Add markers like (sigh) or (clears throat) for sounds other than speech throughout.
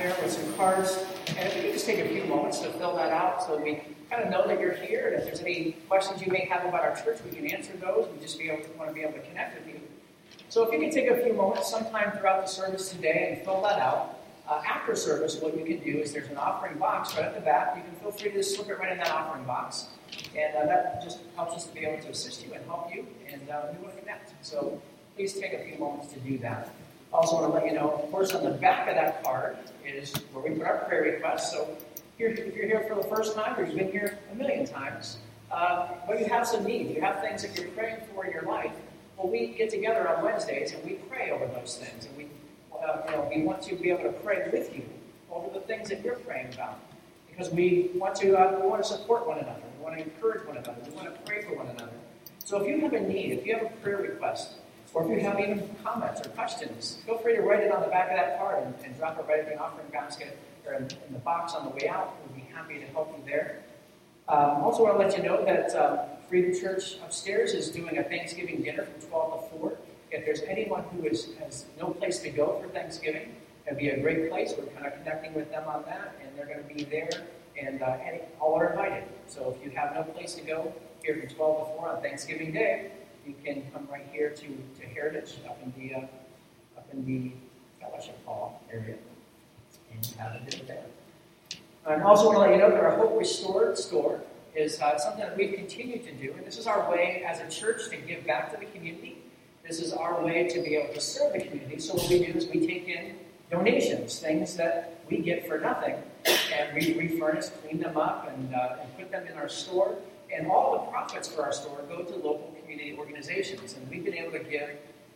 there with some cards. And if you could just take a few moments to fill that out so we kind of know that you're here. And if there's any questions you may have about our church, we can answer those. We just be able to, want to be able to connect with you. So if you could take a few moments sometime throughout the service today and fill that out. Uh, after service, what you can do is there's an offering box right at the back. You can feel free to slip it right in that offering box. And uh, that just helps us to be able to assist you and help you, and uh, we want to connect. So please take a few moments to do that. Also want to let you know, of course, on the back of that card is where we put our prayer requests. So here, if you're here for the first time or you've been here a million times, uh, but you have some needs, you have things that you're praying for in your life, well, we get together on Wednesdays and we pray over those things. And we uh, you know, we want to be able to pray with you over the things that you're praying about. Because we want to uh, we want to support one another. We want to encourage one another. We want to pray for one another. So if you have a need, if you have a prayer request, or if you have even comments or questions, feel free to write it on the back of that card and, and drop it right in the offering basket or in, in, the box on the way out. We'll be happy to help you there. Um, also, want to let you know that um, Freedom Church upstairs is doing a Thanksgiving dinner from 12 to 4. If there's anyone who is, has no place to go for Thanksgiving, it'd be a great place. We're kind of connecting with them on that, and they're going to be there, and uh, any, all are invited. So if you have no place to go here from 12 to 4 on Thanksgiving Day, can come right here to, to Heritage up in the uh, up in the fellowship hall area and have a dinner there. I also want to let you know that our Hope Restored store is uh, something that we've continued to do, and this is our way as a church to give back to the community this is our way to be able to serve the community. So what we do is we take in donations, things that we get for nothing, and we refurnish, clean them up, and, uh, and put them in our store. And all the profits for our store go to local community organizations. And we've been able to give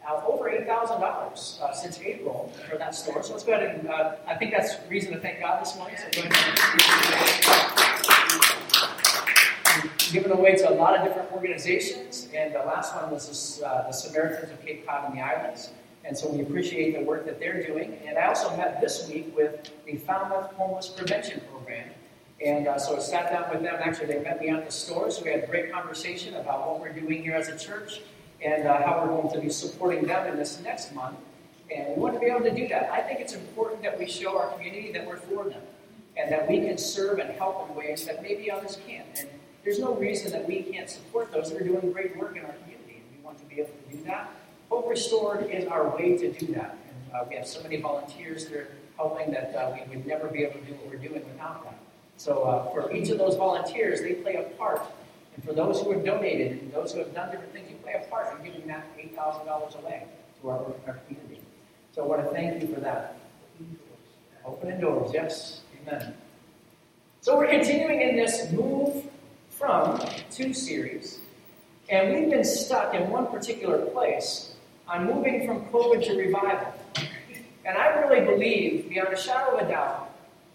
out over $8,000 uh, since April for that store. So let's go ahead and, uh, I think that's reason to thank God this morning. So go ahead given away to a lot of different organizations, and the last one was this, uh, the Samaritans of Cape Cod and the Islands. And so we appreciate the work that they're doing. And I also met this week with the Falmouth Homeless Prevention Program. And uh, so I sat down with them. Actually, they met me at the store, so we had a great conversation about what we're doing here as a church and uh, how we're going to be supporting them in this next month. And we want to be able to do that. I think it's important that we show our community that we're for them and that we can serve and help in ways that maybe others can't. And there's no reason that we can't support those that are doing great work in our community, and we want to be able to do that. Hope Restored is our way to do that. And uh, we have so many volunteers that are helping that uh, we would never be able to do what we're doing without them. So uh, for each of those volunteers, they play a part. And for those who have donated and those who have done different things, you play a part in giving that $8,000 away to our, our community. So I want to thank you for that. Opening doors, yes. Amen. So we're continuing in this move from two series, and we've been stuck in one particular place on moving from COVID to revival. And I really believe, beyond a shadow of a doubt,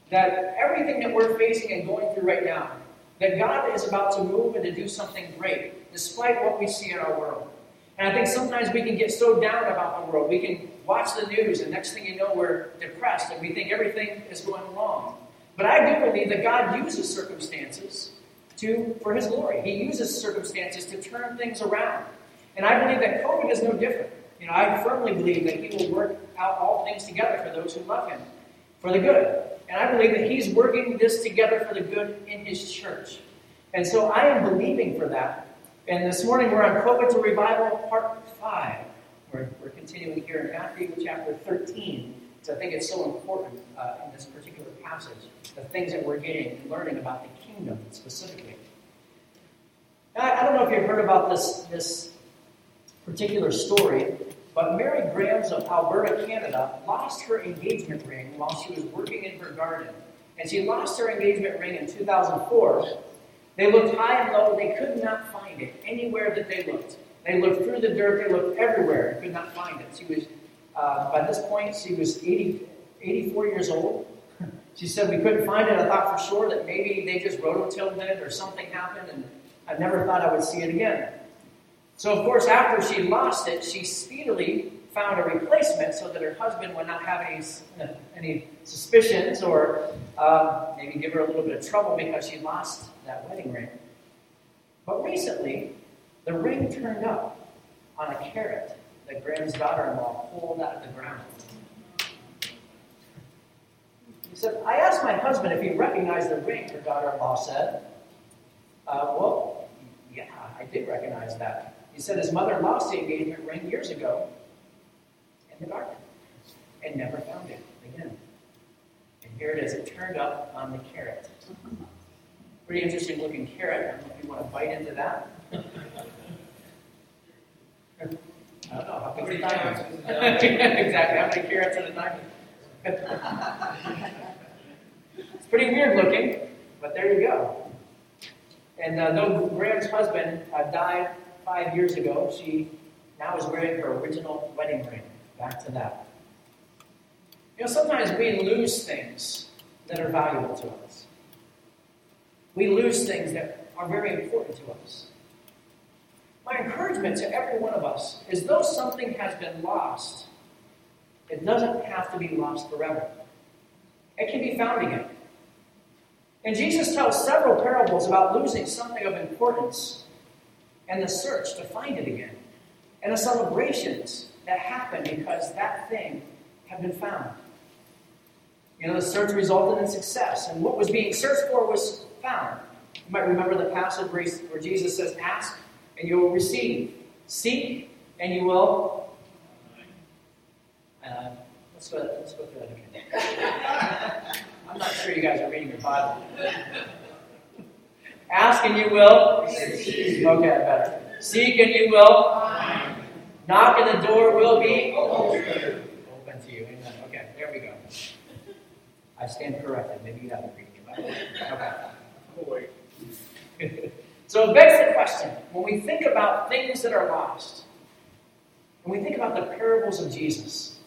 that everything that we're facing and going through right now, that God is about to move and to do something great, despite what we see in our world. And I think sometimes we can get so down about the world. We can watch the news, and next thing you know, we're depressed and we think everything is going wrong. But I do believe that God uses circumstances to, for his glory. He uses circumstances to turn things around. And I believe that COVID is no different. You know, I firmly believe that he will work out all things together for those who love him, for the good. And I believe that he's working this together for the good in his church. And so I am believing for that. And this morning we're on COVID to Revival, part 5. We're, we're continuing here in Matthew chapter 13. So I think it's so important uh, in this particular passage, the things that we're getting and learning about the kingdom specifically. I, I don't know if you've heard about this, this particular story, but Mary Grams of Alberta, Canada, lost her engagement ring while she was working in her garden. And she lost her engagement ring in 2004. They looked high and low, they could not find it anywhere that they looked. They looked through the dirt, they looked everywhere, and could not find it. She was, uh, by this point, she was 80, 84 years old. She said, We couldn't find it. I thought for sure that maybe they just rototilled it or something happened, and I never thought I would see it again. So, of course, after she lost it, she speedily found a replacement so that her husband would not have any, any suspicions or uh, maybe give her a little bit of trouble because she lost that wedding ring. But recently, the ring turned up on a carrot that Graham's daughter in law pulled out of the ground. He said, I asked my husband if he recognized the ring, her daughter in law said. Uh, well, yeah, I did recognize that. He said his mother lost the engagement ring years ago in the garden and never found it again. And here it is. It turned up on the carrot. Pretty interesting looking carrot. I don't know if you want to bite into that. I don't know. How big diamond? (laughs) exactly. How many carrots in a diamond? it's pretty weird looking, but there you go. And uh, though Graham's husband uh, died five years ago, she now is wearing her original wedding ring. Back to that. You know, sometimes we lose things that are valuable to us. We lose things that are very important to us. My encouragement to every one of us is though something has been lost, it doesn't have to be lost forever. It can be found again. And Jesus tells several parables about losing something of importance and the search to find it again, and the celebrations that happen because that thing had been found. You know, the search resulted in success, and what was being searched for was found. You might remember the passage where Jesus says, Ask and you will receive, seek and you will. Uh, let's, go, let's go through that again. (laughs) I'm not sure you guys are reading your Bible. Ask and you will. Okay, better. Seek and you will. Knock and the door will be open to you. Amen. Okay, there we go. I stand corrected. Maybe you haven't read your. Okay. (laughs) so it begs the question when we think about things that are lost, when we think about the parables of Jesus,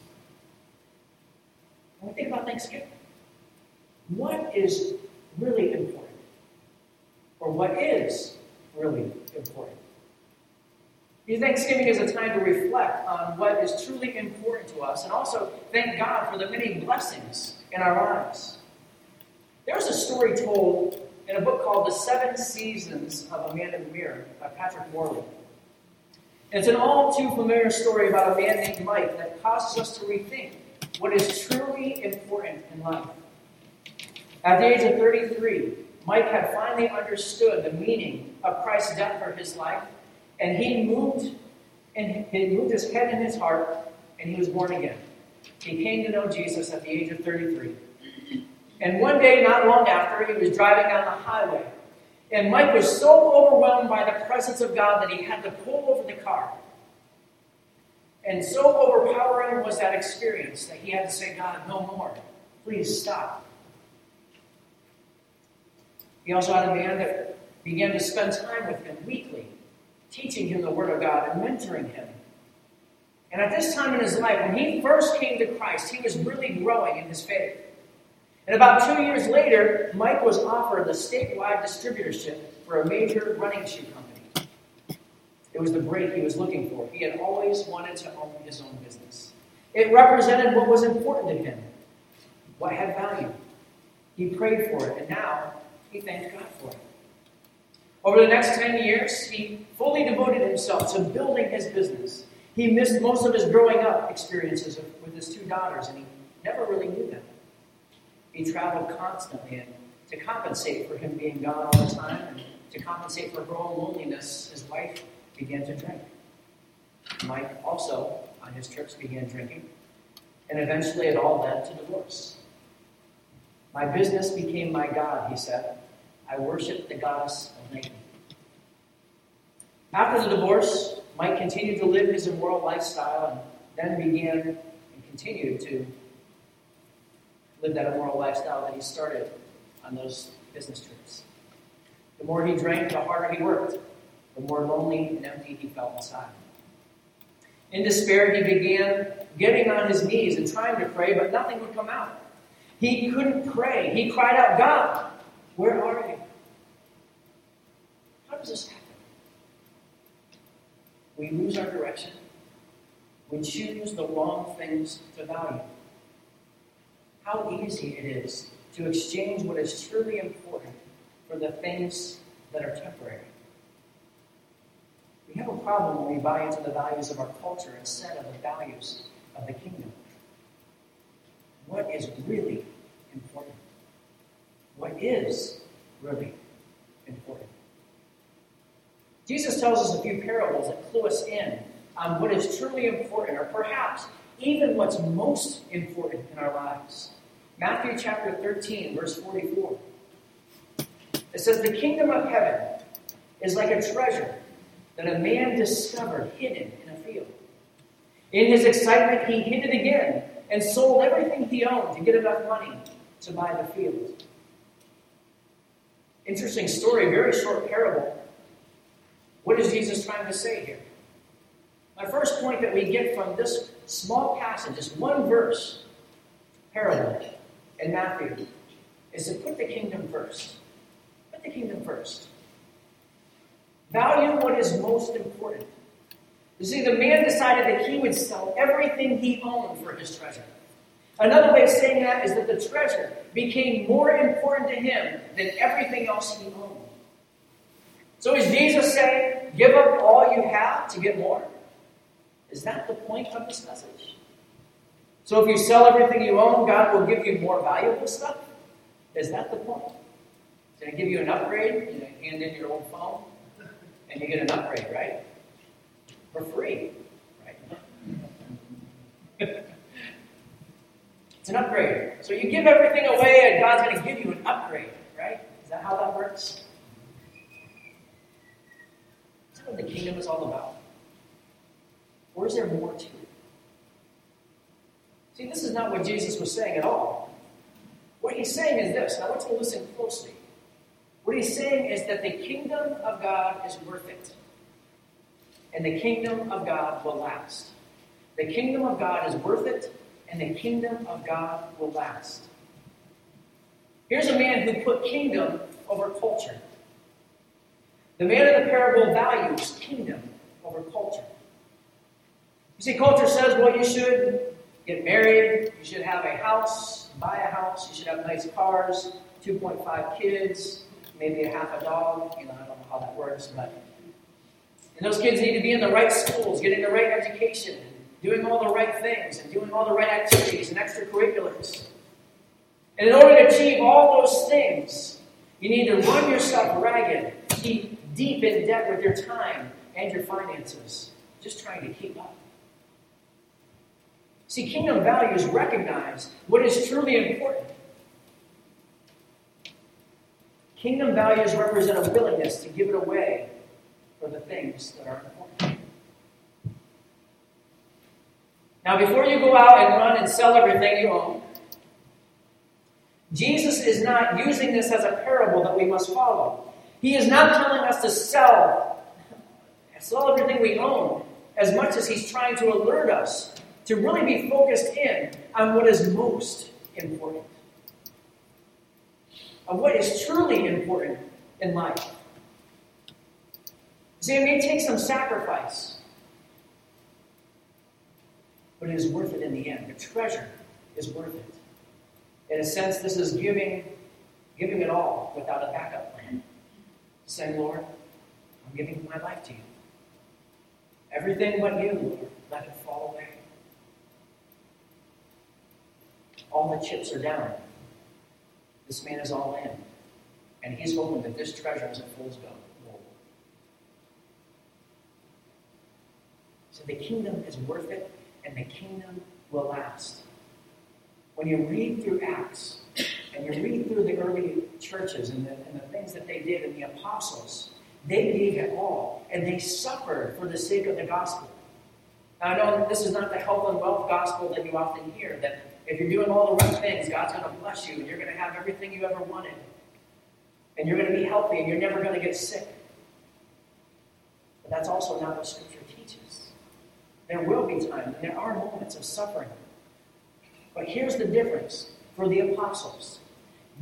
when we think about Thanksgiving, what is really important? Or what is really important? Thanksgiving is a time to reflect on what is truly important to us and also thank God for the many blessings in our lives. There's a story told in a book called The Seven Seasons of A Man in the Mirror by Patrick Morley. It's an all too familiar story about a man named Mike that causes us to rethink what is truly important in life. At the age of 33, Mike had finally understood the meaning of Christ's death for his life, and he moved and he moved his head and his heart, and he was born again. He came to know Jesus at the age of 33. And one day, not long after, he was driving down the highway. And Mike was so overwhelmed by the presence of God that he had to pull over the car. And so overpowering was that experience that he had to say, God, no more. Please stop. He also had a man that began to spend time with him weekly, teaching him the Word of God and mentoring him. And at this time in his life, when he first came to Christ, he was really growing in his faith. And about two years later, Mike was offered the statewide distributorship for a major running shoe company. It was the break he was looking for. He had always wanted to own his own business. It represented what was important to him, what had value. He prayed for it, and now he thanked God for it. Over the next 10 years, he fully devoted himself to building his business. He missed most of his growing up experiences with his two daughters, and he never really knew them. He traveled constantly, and to compensate for him being gone all the time, and to compensate for her own loneliness, his wife began to drink. Mike also, on his trips, began drinking, and eventually it all led to divorce. My business became my God, he said. I worship the goddess of making. After the divorce, Mike continued to live his immoral lifestyle and then began and continued to live that immoral lifestyle that he started on those business trips. The more he drank, the harder he worked, the more lonely and empty he felt inside. In despair, he began getting on his knees and trying to pray, but nothing would come out. He couldn't pray. He cried out, God, where are you? Does this happen? We lose our direction. We choose the wrong things to value. How easy it is to exchange what is truly important for the things that are temporary. We have a problem when we buy into the values of our culture instead of the values of the kingdom. What is really important What is really important. Jesus tells us a few parables that clue us in on what is truly important, or perhaps even what's most important in our lives. Matthew chapter 13, verse 44. It says, The kingdom of heaven is like a treasure that a man discovered hidden in a field. In his excitement, he hid it again and sold everything he owned to get enough money to buy the field. Interesting story, very short parable. What is Jesus trying to say here? My first point that we get from this small passage, this one verse parable in Matthew, is to put the kingdom first. Put the kingdom first. Value what is most important. You see, the man decided that he would sell everything he owned for his treasure. Another way of saying that is that the treasure became more important to him than everything else he owned. So is Jesus saying, give up all you have to get more? Is that the point of this message? So if you sell everything you own, God will give you more valuable stuff? Is that the point? Did I give you an upgrade? You hand in your old phone and you get an upgrade, right? For free, right? (laughs) it's an upgrade. So you give everything away and God's going to give you an upgrade, right? Is that how that works? What the kingdom is all about? Or is there more to it? See, this is not what Jesus was saying at all. What he's saying is this. Now, I want you to listen closely. What he's saying is that the kingdom of God is worth it. And the kingdom of God will last. The kingdom of God is worth it, and the kingdom of God will last. Here's a man who put kingdom over culture. The man in the parable values kingdom over culture. You see, culture says, well, you should get married, you should have a house, buy a house, you should have nice cars, 2.5 kids, maybe a half a dog. You know, I don't know how that works, but. And those kids need to be in the right schools, getting the right education, doing all the right things, and doing all the right activities and extracurriculars. And in order to achieve all those things, you need to run yourself ragged, keep deep in debt with your time and your finances, just trying to keep up. See, kingdom values recognize what is truly important. Kingdom values represent a willingness to give it away for the things that are important. Now, before you go out and run and sell everything you own, Jesus is not using this as a parable that we must follow. He is not telling us to sell, sell everything we own as much as he's trying to alert us to really be focused in on what is most important, of what is truly important in life. See, it may take some sacrifice, but it is worth it in the end. The treasure is worth it. In a sense, this is giving, giving it all without a backup plan. Saying, Lord, I'm giving my life to you. Everything but you, Lord, let it fall away. All the chips are down. This man is all in. And he's hoping that this treasure is a fool's gold. So the kingdom is worth it, and the kingdom will last. When you read through Acts, and you read through the early churches and the, and the things that they did, and the apostles, they gave it all, and they suffered for the sake of the gospel. Now, I know this is not the health and wealth gospel that you often hear, that if you're doing all the right things, God's going to bless you and you're going to have everything you ever wanted. And you're going to be healthy and you're never going to get sick. But that's also not what Scripture teaches. There will be times, and there are moments of suffering. But here's the difference for the apostles.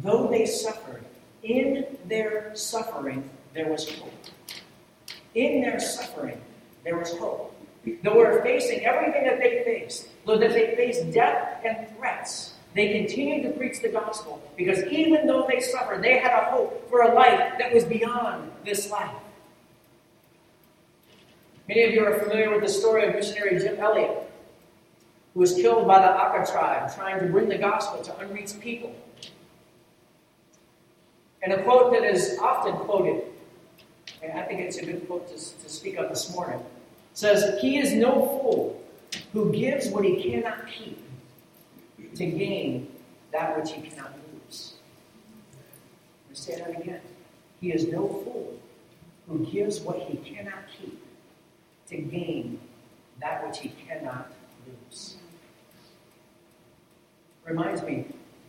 Though they suffered, in their suffering, there was hope. In their suffering, there was hope. Though we're facing everything that they faced, though that they faced death and threats, they continued to preach the gospel because even though they suffered, they had a hope for a life that was beyond this life. Many of you are familiar with the story of missionary Jim Elliot, who was killed by the Auca tribe trying to bring the gospel to unreached people. And a quote that is often quoted, and I think it's a good quote to, to speak of this morning, says, He is no fool who gives what he cannot keep to gain that which he cannot lose. Me say that again. He is no fool who gives what he cannot keep to gain that which he cannot lose. Reminds me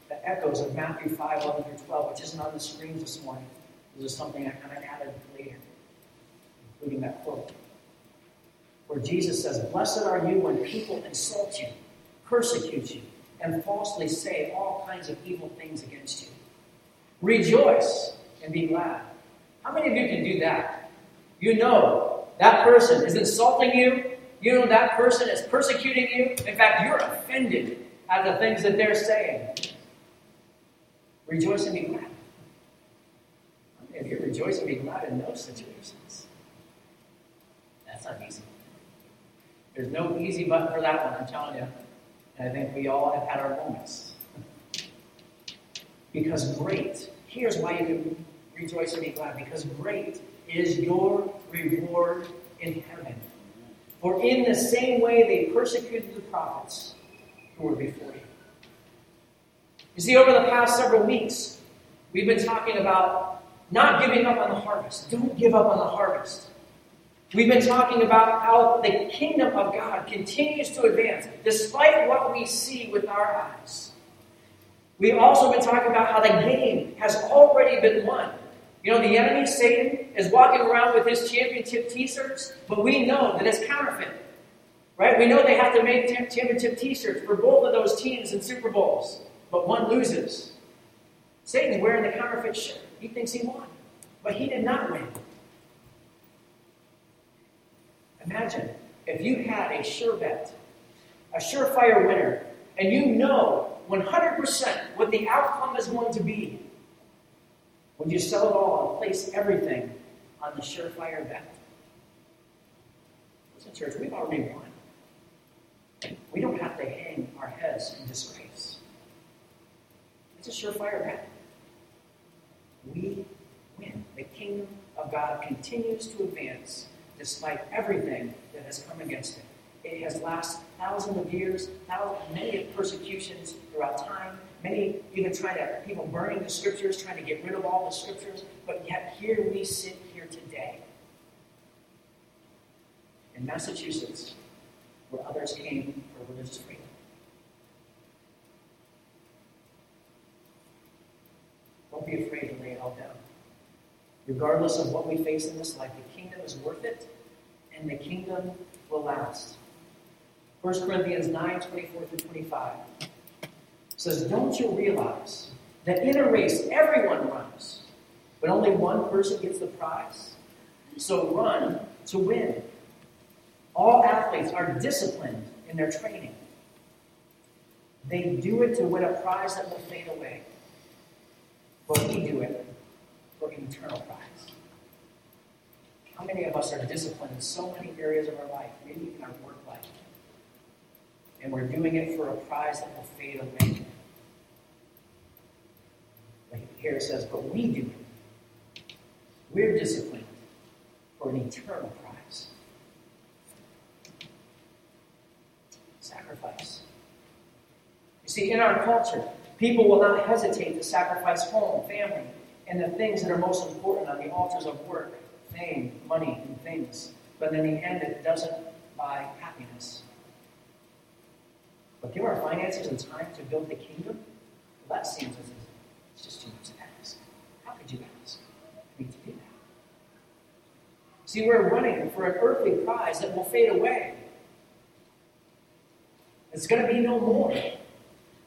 the echoes of Matthew 5, 11 through 12, which isn't on the screens this morning. This is something I kind of added later, including that quote. Where Jesus says, Blessed are you when people insult you, persecute you, and falsely say all kinds of evil things against you. Rejoice and be glad. How many of you can do that? You know that person is insulting you. You know that person is persecuting you. In fact, you're offended at the things that they're saying. Rejoice and be glad. If you rejoice and be glad in those situations, that's not easy. There's no easy button for that one, I'm telling you. And I think we all have had our moments. because great, here's why you can rejoice and be glad. Because great is your reward in heaven. For in the same way they persecuted the prophets who were before you. You see, over the past several weeks, we've been talking about not giving up on the harvest. Don't give up on the harvest. We've been talking about how the kingdom of God continues to advance despite what we see with our eyes. We've also been talking about how the game has already been won. You know, the enemy, Satan, is walking around with his championship t shirts, but we know that it's counterfeit. Right? We know they have to make championship t shirts for both of those teams in Super Bowls but one loses. Satan's wearing the counterfeit shirt. He thinks he won, but he did not win. Imagine if you had a sure bet, a surefire winner, and you know 100% what the outcome is going to be. Would you sell it all and place everything on the surefire bet? Listen, church, we've already won. We don't have to hang our heads in disgrace. It's a surefire bet. We win. The kingdom of God continues to advance despite everything that has come against it. It has lasted thousands of years, thousands, many of persecutions throughout time, many even trying to, people burning the scriptures, trying to get rid of all the scriptures, but yet here we sit here today in Massachusetts, where others came for religious freedom. Don't be afraid to lay it all down. Regardless of what we face in this life, the kingdom is worth it, and the kingdom will last. 1 Corinthians 9 24 through 25 says, Don't you realize that in a race everyone runs, but only one person gets the prize? So run to win. All athletes are disciplined in their training. They do it to win a prize that will fade away. But we do it for an eternal prize. How many of us are disciplined in so many areas of our life, maybe even our work life? And we're doing it for a prize that will fade away. Here it says, but we do it. We're disciplined for an eternal prize. Sacrifice. You see, in our culture, People will not hesitate to sacrifice home, family, and the things that are most important on the altars of work, fame, money, and things. But in the end, it doesn't buy happiness. But give our finances and time to build the kingdom? Well, that seems as it's just too much to ask. How could you ask me to do that? See, we're running for an earthly prize that will fade away. It's going to be no more.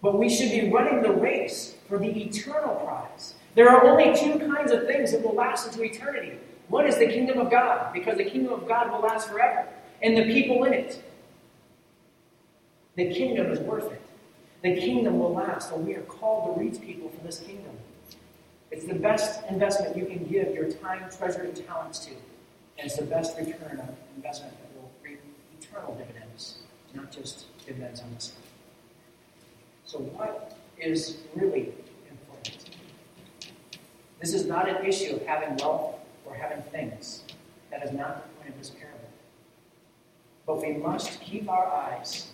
But we should be running the race for the eternal prize. There are only two kinds of things that will last into eternity. One is the kingdom of God, because the kingdom of God will last forever, and the people in it. The kingdom is worth it. The kingdom will last, and we are called to reach people for this kingdom. It's the best investment you can give your time, treasure, and talents to. It's the best return on investment that will reap eternal dividends, not just dividends on this earth. So, what is really important? This is not an issue of having wealth or having things. That is not the point of this parable. But we must keep our eyes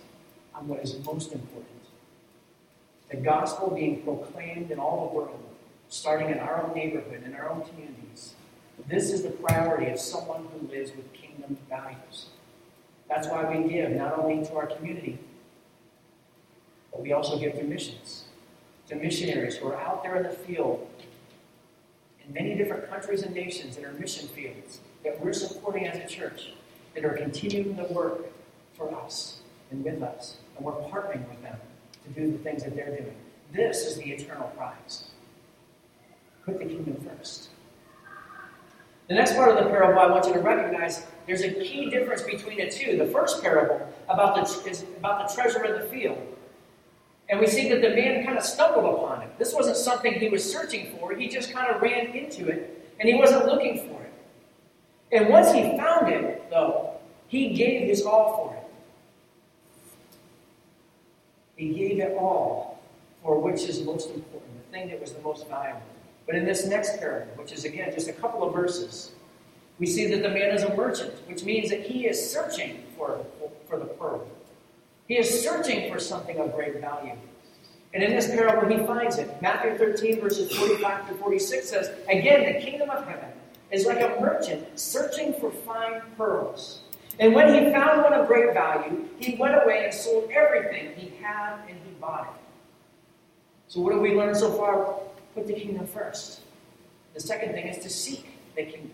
on what is most important the gospel being proclaimed in all the world, starting in our own neighborhood, in our own communities. This is the priority of someone who lives with kingdom values. That's why we give not only to our community, but we also give to missions, to missionaries who are out there in the field in many different countries and nations that are mission fields that we're supporting as a church that are continuing the work for us and with us. And we're partnering with them to do the things that they're doing. This is the eternal prize. Put the kingdom first. The next part of the parable I want you to recognize there's a key difference between the two. The first parable about the, is about the treasure in the field. And we see that the man kind of stumbled upon it. This wasn't something he was searching for, he just kind of ran into it, and he wasn't looking for it. And once he found it, though, he gave his all for it. He gave it all for which is most important, the thing that was the most valuable. But in this next parable, which is again just a couple of verses, we see that the man is a merchant, which means that he is searching for, for the pearl. He is searching for something of great value. And in this parable, he finds it. Matthew 13, verses 45 to 46 says, Again, the kingdom of heaven is like a merchant searching for fine pearls. And when he found one of great value, he went away and sold everything he had and he bought it. So, what have we learned so far? Put the kingdom first. The second thing is to seek the kingdom,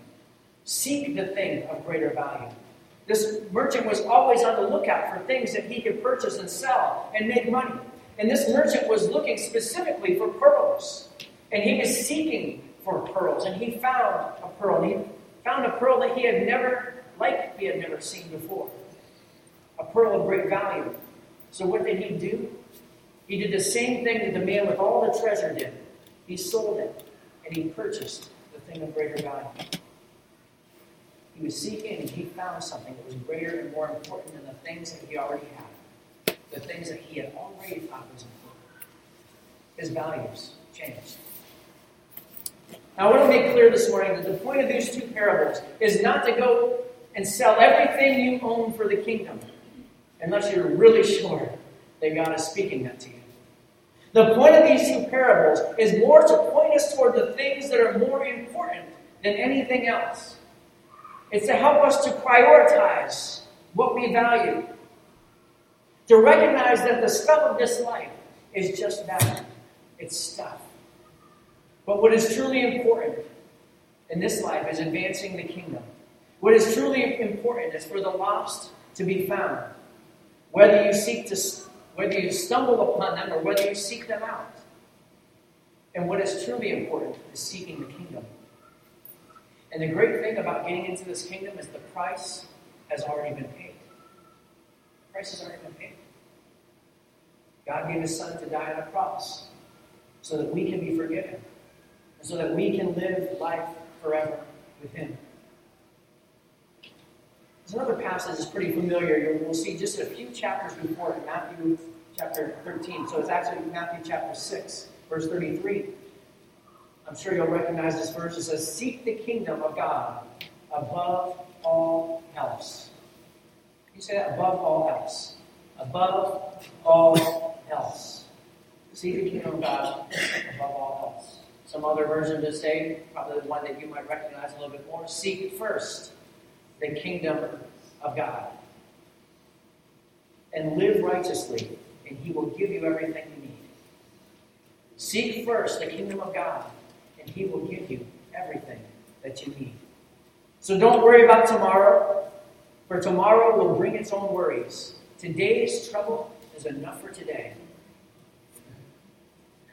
seek the thing of greater value. This merchant was always on the lookout for things that he could purchase and sell and make money. And this merchant was looking specifically for pearls. And he was seeking for pearls. And he found a pearl. And He found a pearl that he had never like he had never seen before. A pearl of great value. So what did he do? He did the same thing that the man with all the treasure did. He sold it and he purchased the thing of greater value. He was seeking and he found something that was greater and more important than the things that he already had, the things that he had already thought was important. His values changed. Now, I want to make clear this morning that the point of these two parables is not to go and sell everything you own for the kingdom unless you're really sure that God is speaking that to you. The point of these two parables is more to point us toward the things that are more important than anything else. It's to help us to prioritize what we value, to recognize that the stuff of this life is just that it's stuff. But what is truly important in this life is advancing the kingdom. What is truly important is for the lost to be found. Whether you seek to whether you stumble upon them or whether you seek them out. And what is truly important is seeking the kingdom. And the great thing about getting into this kingdom is the price has already been paid. The price has already been paid. God gave his son to die on a cross so that we can be forgiven and so that we can live life forever with him. There's another passage that's pretty familiar. We'll see just a few chapters before it, Matthew chapter 13. So it's actually Matthew chapter 6, verse 33. I'm sure you'll recognize this verse. It says, Seek the kingdom of God above all else. You say that above all else. Above all else. Seek the kingdom of God above all else. Some other version to say, probably the one that you might recognize a little bit more, seek first the kingdom of God. And live righteously, and He will give you everything you need. Seek first the kingdom of God, and He will give you everything that you need. So don't worry about tomorrow, for tomorrow will bring its own worries. Today's trouble is enough for today.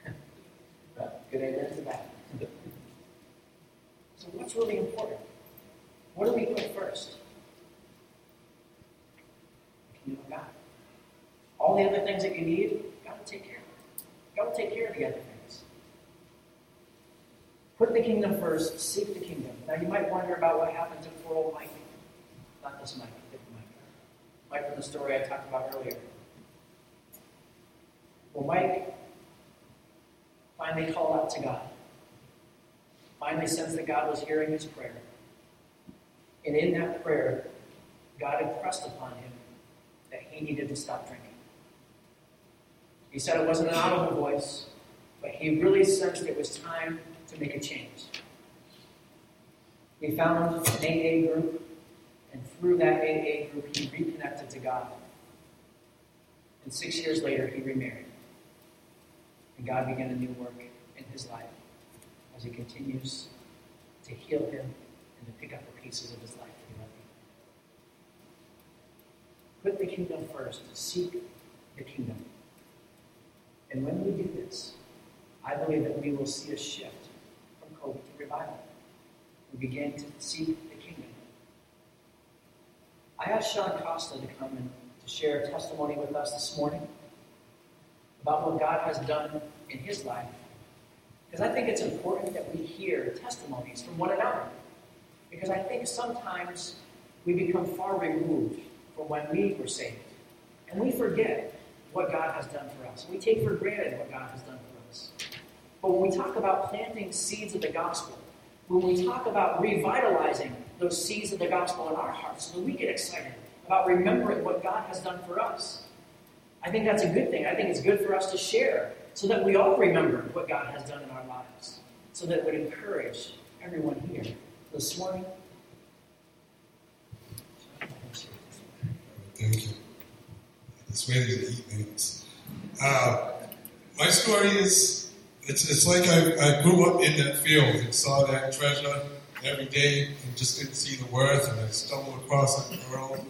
(laughs) Good amen to that. (laughs) So, what's really important? What do we put first? Kingdom of God. All the other things that you need, God will take care of. God will take care of the other things. Put the kingdom first, seek the kingdom. Now you might wonder about what happened to poor old Mike. Not this Mike, different Mike. Mike from the story I talked about earlier. Well, Mike finally called out to God. finally sensed that God was hearing his prayer. And in that prayer, God impressed upon him that he needed to stop drinking. He said it wasn't an audible voice, but he really sensed it was time to make a change. He found an AA group, and through that AA group, he reconnected to God. And six years later, he remarried. And God began a new work in his life as he continues to heal him and to pick up the pieces of his life Put the kingdom first. Seek the kingdom. And when we do this, I believe that we will see a shift from COVID to revival. We begin to seek the kingdom. I asked Sean Costa to come and to share a testimony with us this morning about what God has done in his life. Because I think it's important that we hear testimonies from one another. Because I think sometimes we become far removed from when we were saved. And we forget what God has done for us. We take for granted what God has done for us. But when we talk about planting seeds of the gospel, when we talk about revitalizing those seeds of the gospel in our hearts, when we get excited about remembering what God has done for us, I think that's a good thing. I think it's good for us to share so that we all remember what God has done in our lives, so that it would encourage everyone here. This morning, Thank you. It's ready to eat things. Uh, my story is it's, it's like I, I grew up in that field and saw that treasure every day and just didn't see the worth and I stumbled across a girl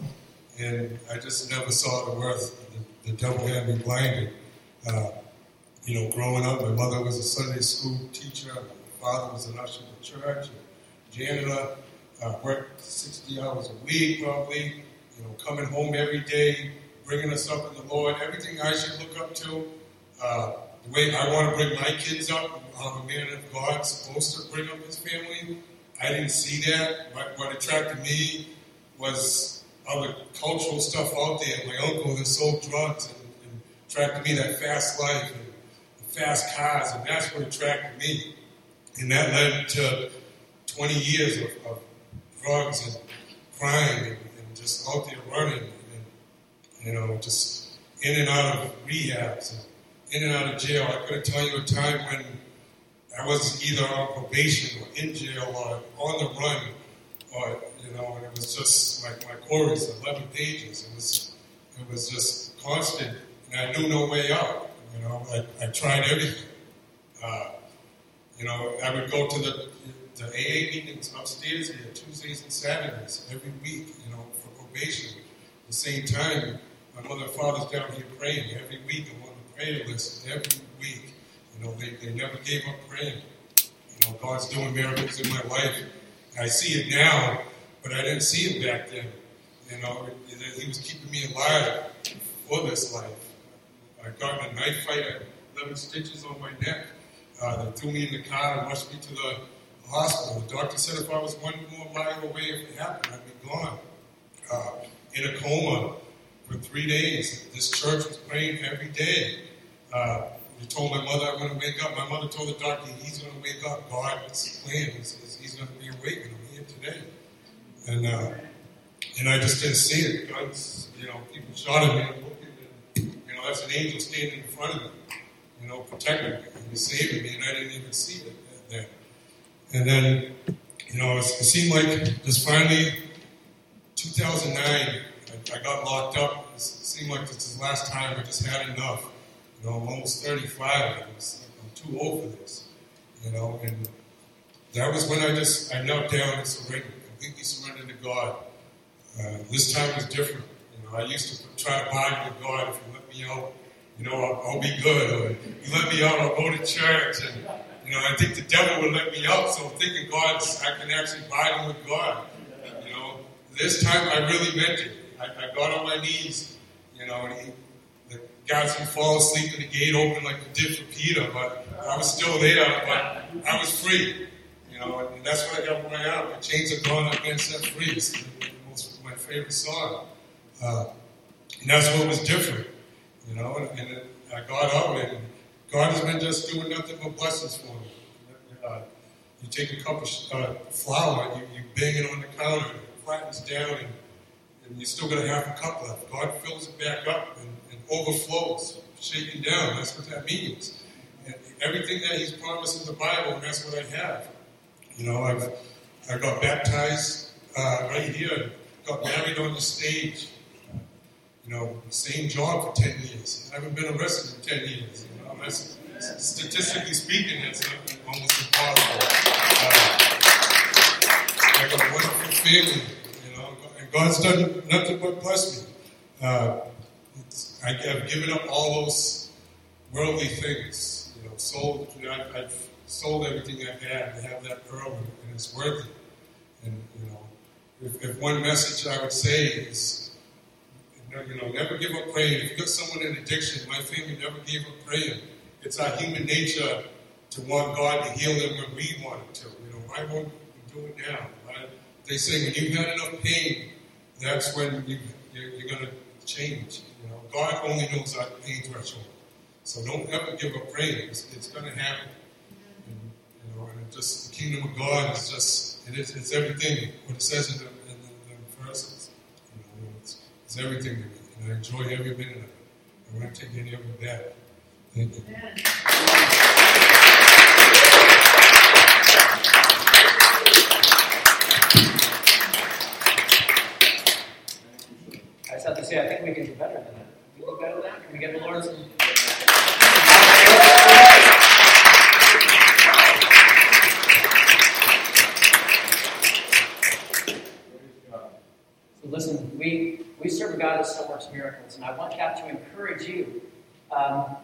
and I just never saw the worth. The, the devil had me blinded. Uh, you know, growing up, my mother was a Sunday school teacher, my father was an usher in the church, janitor, uh, worked 60 hours a week probably, you know, coming home every day, bringing us up in the Lord, everything I should look up to. Uh, the way I want to bring my kids up, I'm a man of God, supposed to bring up his family. I didn't see that. What, what attracted me was other cultural stuff out there. My uncle that sold drugs and, and attracted me that fast life and fast cars, and that's what attracted me. And that led to 20 years of, of drugs and crime and, and, just out there running and, you know, just in and out of rehabs and in and out of jail. I couldn't tell you a time when I was either on probation or in jail or on the run or, you know, and it was just like my CORI's, 11 pages. It was, it was just constant and I knew no way out. You know, I, I tried everything. Uh, you know, I would go to the, the AA meetings upstairs here Tuesdays and Saturdays every week, you know, for probation. At the same time, my mother and father's down here praying every week. I'm on the prayer list every week. You know, they, they never gave up praying. You know, God's doing miracles in my life. I see it now, but I didn't see it back then. You know, He was keeping me alive for this life. I got in a knife fight. I had 11 stitches on my neck. Uh, they threw me in the car and rushed me to the hospital. The doctor said if I was one more mile away, if it happened, I'd be gone. Uh, in a coma for three days. This church was praying every day. Uh, they told my mother I'm going to wake up. My mother told the doctor he's going to wake up. God's plan is, he's going to be awake, I'm here today. And uh, and I just didn't see it. Guns, you know, people shot at me and looking and You know, that's an angel standing in front of me, you know, protecting me and saving me, and I didn't even see it then. And then, you know, it, seemed like just finally, 2009, I, I got locked up. It seemed like this is the last time I just had enough. You know, I'm almost 35. I'm too old for this. You know, and that was when I just I knelt down and surrendered, completely surrendered to God. Uh, this time was different. You know, I used to try to bargain with God if you you know, you know, I'll, I'll, be good. Or you let me out, I'll go to church. And, you know, I think the devil will let me out. So I'm thinking God, I can actually bind with God. You know, this time I really meant it. I, I got on my knees, you know, and he, the guys would fall asleep and the gate open like it did for Peter, but I was still there, but I was free. You know, and that's what I got my out. The chains are gone, I've been set free. It's my favorite song. Uh, and that's what was different. You know, and, and I got out and God has been just doing nothing but blessings for me. Uh, you take a cup of uh, flour, you, you bang it on the counter, it flattens down, and, and you still got a half a cup left. God fills it back up and, and overflows, shaking down. That's what that means. And everything that He's promised in the Bible, that's what I have. You know, I've I got baptized uh, right here, got married on the stage. You know, same job for 10 years. I haven't been arrested in 10 years. That's, statistically speaking, that's almost impossible. Uh, I got a wonderful family, you know, and God's done nothing but bless me. Uh, I, have given up all those worldly things, you know, sold, you know, I've, I've sold everything I've had to have that pearl, and, and it's worth it. And, you know, if, if one message I would say is, you know, never give up praying. If you got someone in addiction, my family never gave up praying. It's our human nature to want God to heal them when we want Him to. You know, why won't we do it now? Right? They say when you've had enough pain, that's when you, you're, you're going to change. You know, God only knows our pain threshold. So don't ever give up praying. It's, it's going to happen. And, you know, and just the kingdom of God is just it is it's everything. What it says in the, in the, in the verses. You know, it's, it's everything to me, and I enjoy every minute of it. I won't take any of it back. Thank you. I just have to say, I think we can do better than that. We do better than that. Can we get the Lord some? So listen, we, we serve a God that still works miracles, and I want that to encourage you. Um,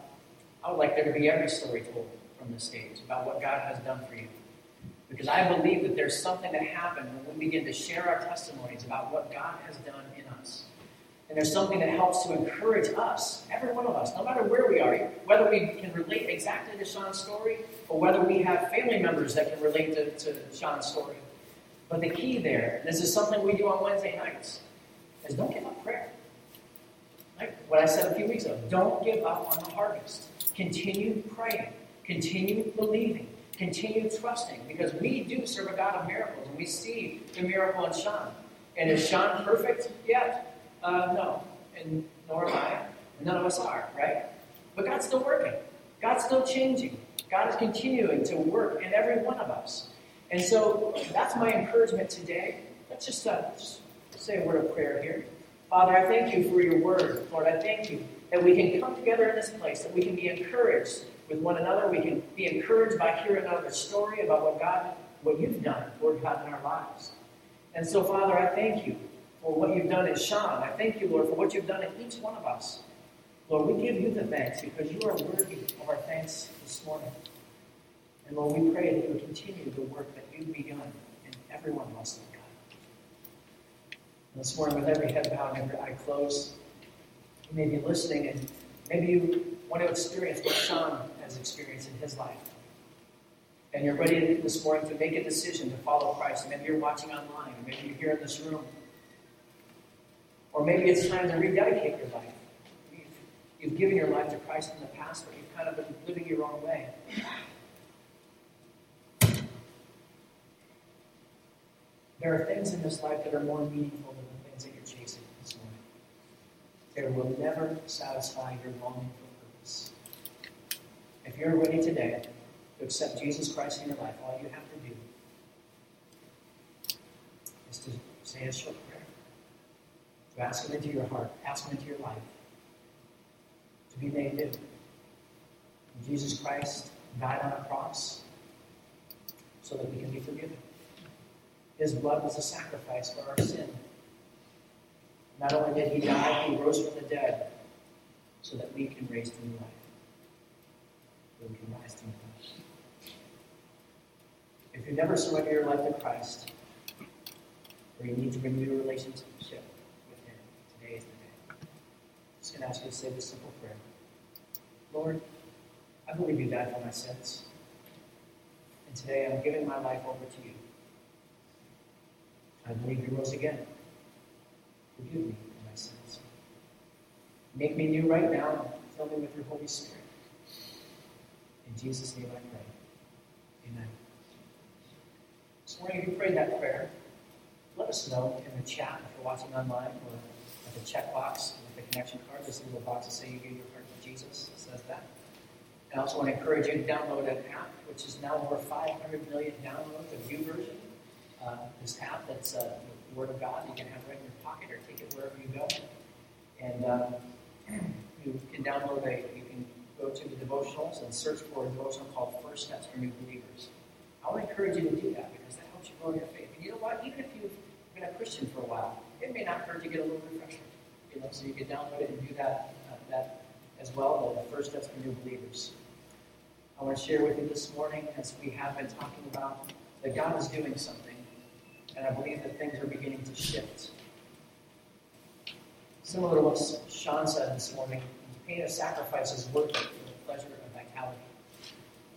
I would like there to be every story told from this stage about what God has done for you. Because I believe that there's something that happened when we begin to share our testimonies about what God has done in us. And there's something that helps to encourage us, every one of us, no matter where we are, whether we can relate exactly to Sean's story or whether we have family members that can relate to, to Sean's story. But the key there, and this is something we do on Wednesday nights, is don't give up prayer. Like what I said a few weeks ago, don't give up on the harvest. Continue praying, continue believing, continue trusting, because we do serve a God of miracles, and we see the miracle in Sean. And is Sean perfect yet? Uh, no, and nor am I. None of us are, right? But God's still working. God's still changing. God is continuing to work in every one of us. And so that's my encouragement today. Let's just, uh, just say a word of prayer here. Father, I thank you for your word. Lord, I thank you that we can come together in this place, that we can be encouraged with one another. We can be encouraged by hearing another story about what God, what you've done, Lord God, in our lives. And so, Father, I thank you for what you've done in Sean. I thank you, Lord, for what you've done in each one of us. Lord, we give you the thanks because you are worthy of our thanks this morning. And Lord, we pray that you would continue the work that you've begun in everyone else, God. And this morning, with every head bowed and every eye closed, you may be listening and maybe you want to experience what Sean has experienced in his life. And you're ready this morning to make a decision to follow Christ. Maybe you're watching online, or maybe you're here in this room. Or maybe it's time to rededicate your life. You've, you've given your life to Christ in the past, but you've kind of been living your own way. There are things in this life that are more meaningful than the things that you're chasing this morning. They will never satisfy your longing for purpose. If you're ready today to accept Jesus Christ in your life, all you have to do is to say a short prayer, to ask Him into your heart, ask Him into your life, to be made new. Jesus Christ died on a cross so that we can be forgiven. His blood was a sacrifice for our sin. Not only did he die, he rose from the dead so that we can raise to new life. We can rise to new life. If you never surrender your life to Christ, or you need to renew your relationship with him, today is the day. I'm just going to ask you to say this simple prayer. Lord, I believe you died for my sins. And today I'm giving my life over to you. I believe you rose again. Forgive me for my sins. Make me new right now fill me with your Holy Spirit. In Jesus' name I pray. Amen. This morning, if you prayed that prayer, let us know in the chat if you're watching online or at the checkbox with the connection card. There's a little box that says you gave your heart to Jesus. It says that. And I also want to encourage you to download an app, which is now over 500 million downloads, a YouVersion. Uh, this app that's uh, Word of God you can have right in your pocket or take it wherever you go. And um, (clears throat) you can download a, you can go to the devotionals and search for a devotional called First Steps for New Believers. I want to encourage you to do that because that helps you grow your faith. And you know what? Even if you've been a Christian for a while, it may not hurt to get a little refresher. You know, so you can download it and do that uh, that as well. The First Steps for New Believers. I want to share with you this morning, as we have been talking about, that God is doing something, and I believe that things are beginning to shift. Similar to what Sean said this morning, the pain of sacrifice is worth it for the pleasure of vitality.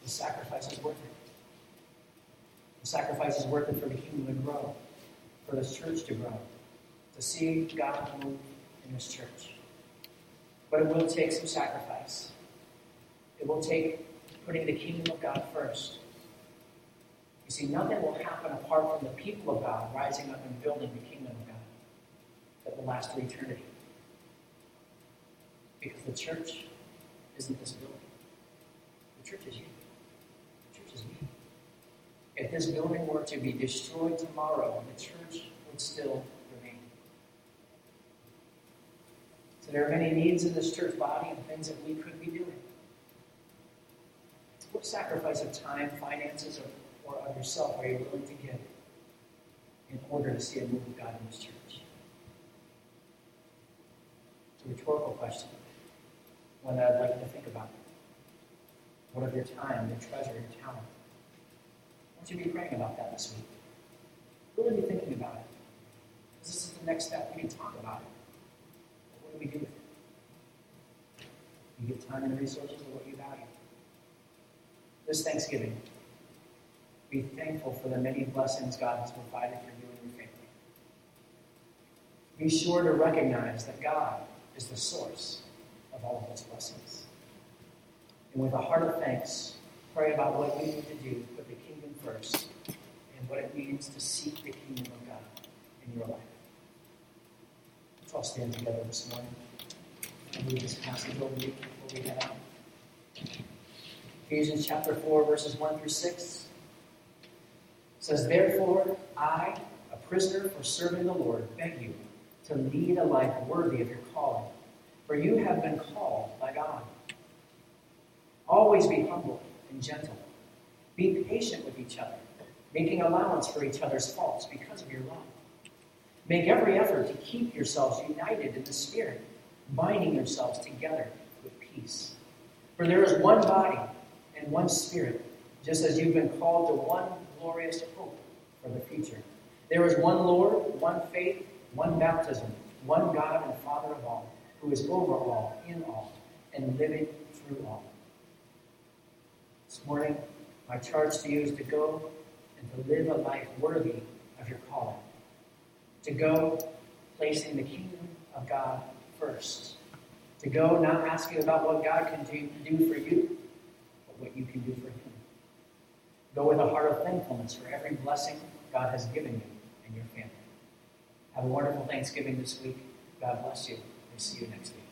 The sacrifice is worth it. The sacrifice is worth it for the kingdom to grow, for this church to grow, to see God move in this church. But it will take some sacrifice. It will take putting the kingdom of God first. You see, nothing will happen apart from the people of God rising up and building the kingdom of God that will last to eternity. Because the church isn't this building. The church is you. The church is me. If this building were to be destroyed tomorrow, the church would still remain. So there are many needs in this church body and things that we could be doing. What sacrifice of time, finances, or, or of yourself are you willing to give in order to see a move of God in this church? It's a rhetorical question, one that I'd like you to think about. What of your time, your treasure, your talent? I want you be praying about that this week. Really be thinking about it. This is the next step. We can talk about it. But what do we do with it? You give time and resources to what you value. This Thanksgiving, be thankful for the many blessings God has provided for you and your family. Be sure to recognize that God is the source of all of those blessings. And with a heart of thanks, pray about what you need to do to put the kingdom first and what it means to seek the kingdom of God in your life. Let's all stand together this morning and read this passage over you before we head out. Ephesians chapter 4, verses 1 through 6 says, Therefore, I, a prisoner for serving the Lord, beg you to lead a life worthy of your calling, for you have been called by God. Always be humble and gentle. Be patient with each other, making allowance for each other's faults because of your love. Make every effort to keep yourselves united in the Spirit, binding yourselves together with peace. For there is one body and one Spirit, just as you've been called to one glorious hope for the future. There is one Lord, one faith, one baptism, one God and Father of all, who is over all, in all, and living through all. This morning, my charge to you is to go and to live a life worthy of your calling. To go placing the kingdom of God first. To go not asking about what God can do, do for you, but what you can do for Him. Go with a heart of thankfulness for every blessing God has given you and your family. Have a wonderful Thanksgiving this week. God bless you. We'll see you next week.